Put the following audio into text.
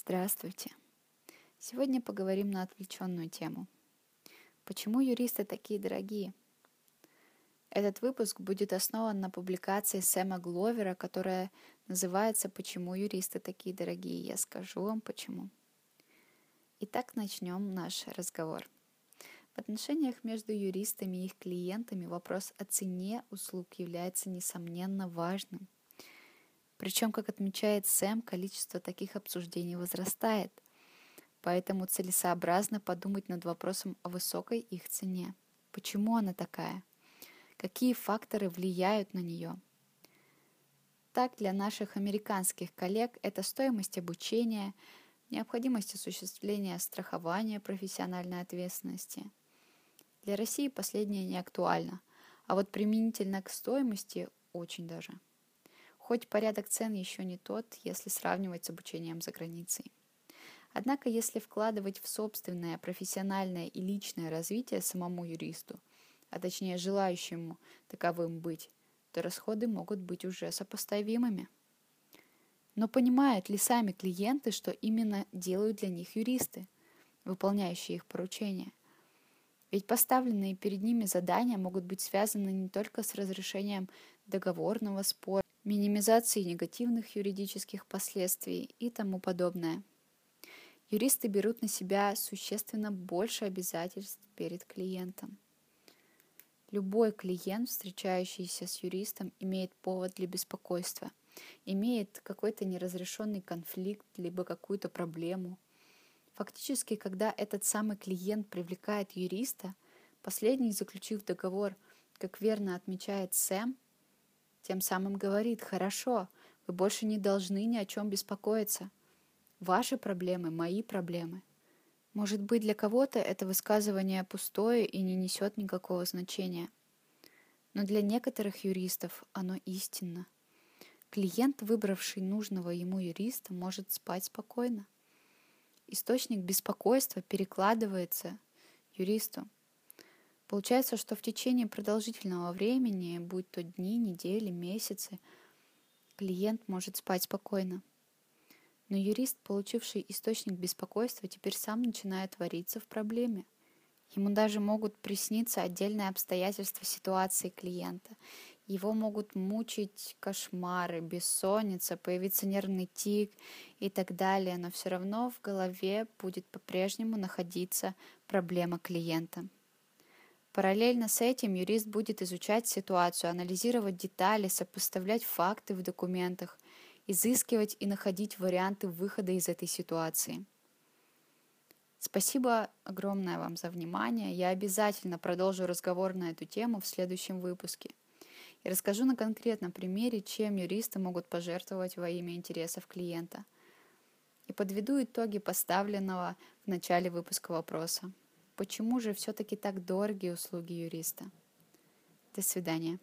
Здравствуйте! Сегодня поговорим на отвлеченную тему. Почему юристы такие дорогие? Этот выпуск будет основан на публикации Сэма Гловера, которая называется «Почему юристы такие дорогие?» Я скажу вам почему. Итак, начнем наш разговор. В отношениях между юристами и их клиентами вопрос о цене услуг является несомненно важным – причем, как отмечает Сэм, количество таких обсуждений возрастает. Поэтому целесообразно подумать над вопросом о высокой их цене. Почему она такая? Какие факторы влияют на нее? Так, для наших американских коллег это стоимость обучения, необходимость осуществления страхования профессиональной ответственности. Для России последнее не актуально, а вот применительно к стоимости очень даже – хоть порядок цен еще не тот, если сравнивать с обучением за границей. Однако, если вкладывать в собственное профессиональное и личное развитие самому юристу, а точнее желающему таковым быть, то расходы могут быть уже сопоставимыми. Но понимают ли сами клиенты, что именно делают для них юристы, выполняющие их поручения? Ведь поставленные перед ними задания могут быть связаны не только с разрешением договорного спора, минимизации негативных юридических последствий и тому подобное. Юристы берут на себя существенно больше обязательств перед клиентом. Любой клиент, встречающийся с юристом, имеет повод для беспокойства, имеет какой-то неразрешенный конфликт, либо какую-то проблему. Фактически, когда этот самый клиент привлекает юриста, последний, заключив договор, как верно отмечает Сэм, тем самым говорит, хорошо, вы больше не должны ни о чем беспокоиться. Ваши проблемы – мои проблемы. Может быть, для кого-то это высказывание пустое и не несет никакого значения. Но для некоторых юристов оно истинно. Клиент, выбравший нужного ему юриста, может спать спокойно. Источник беспокойства перекладывается юристу – Получается, что в течение продолжительного времени, будь то дни, недели, месяцы, клиент может спать спокойно. Но юрист, получивший источник беспокойства, теперь сам начинает вариться в проблеме. Ему даже могут присниться отдельные обстоятельства ситуации клиента. Его могут мучить кошмары, бессонница, появиться нервный тик и так далее, но все равно в голове будет по-прежнему находиться проблема клиента. Параллельно с этим юрист будет изучать ситуацию, анализировать детали, сопоставлять факты в документах, изыскивать и находить варианты выхода из этой ситуации. Спасибо огромное вам за внимание. Я обязательно продолжу разговор на эту тему в следующем выпуске. И расскажу на конкретном примере, чем юристы могут пожертвовать во имя интересов клиента. И подведу итоги поставленного в начале выпуска вопроса. Почему же все-таки так дорогие услуги юриста? До свидания.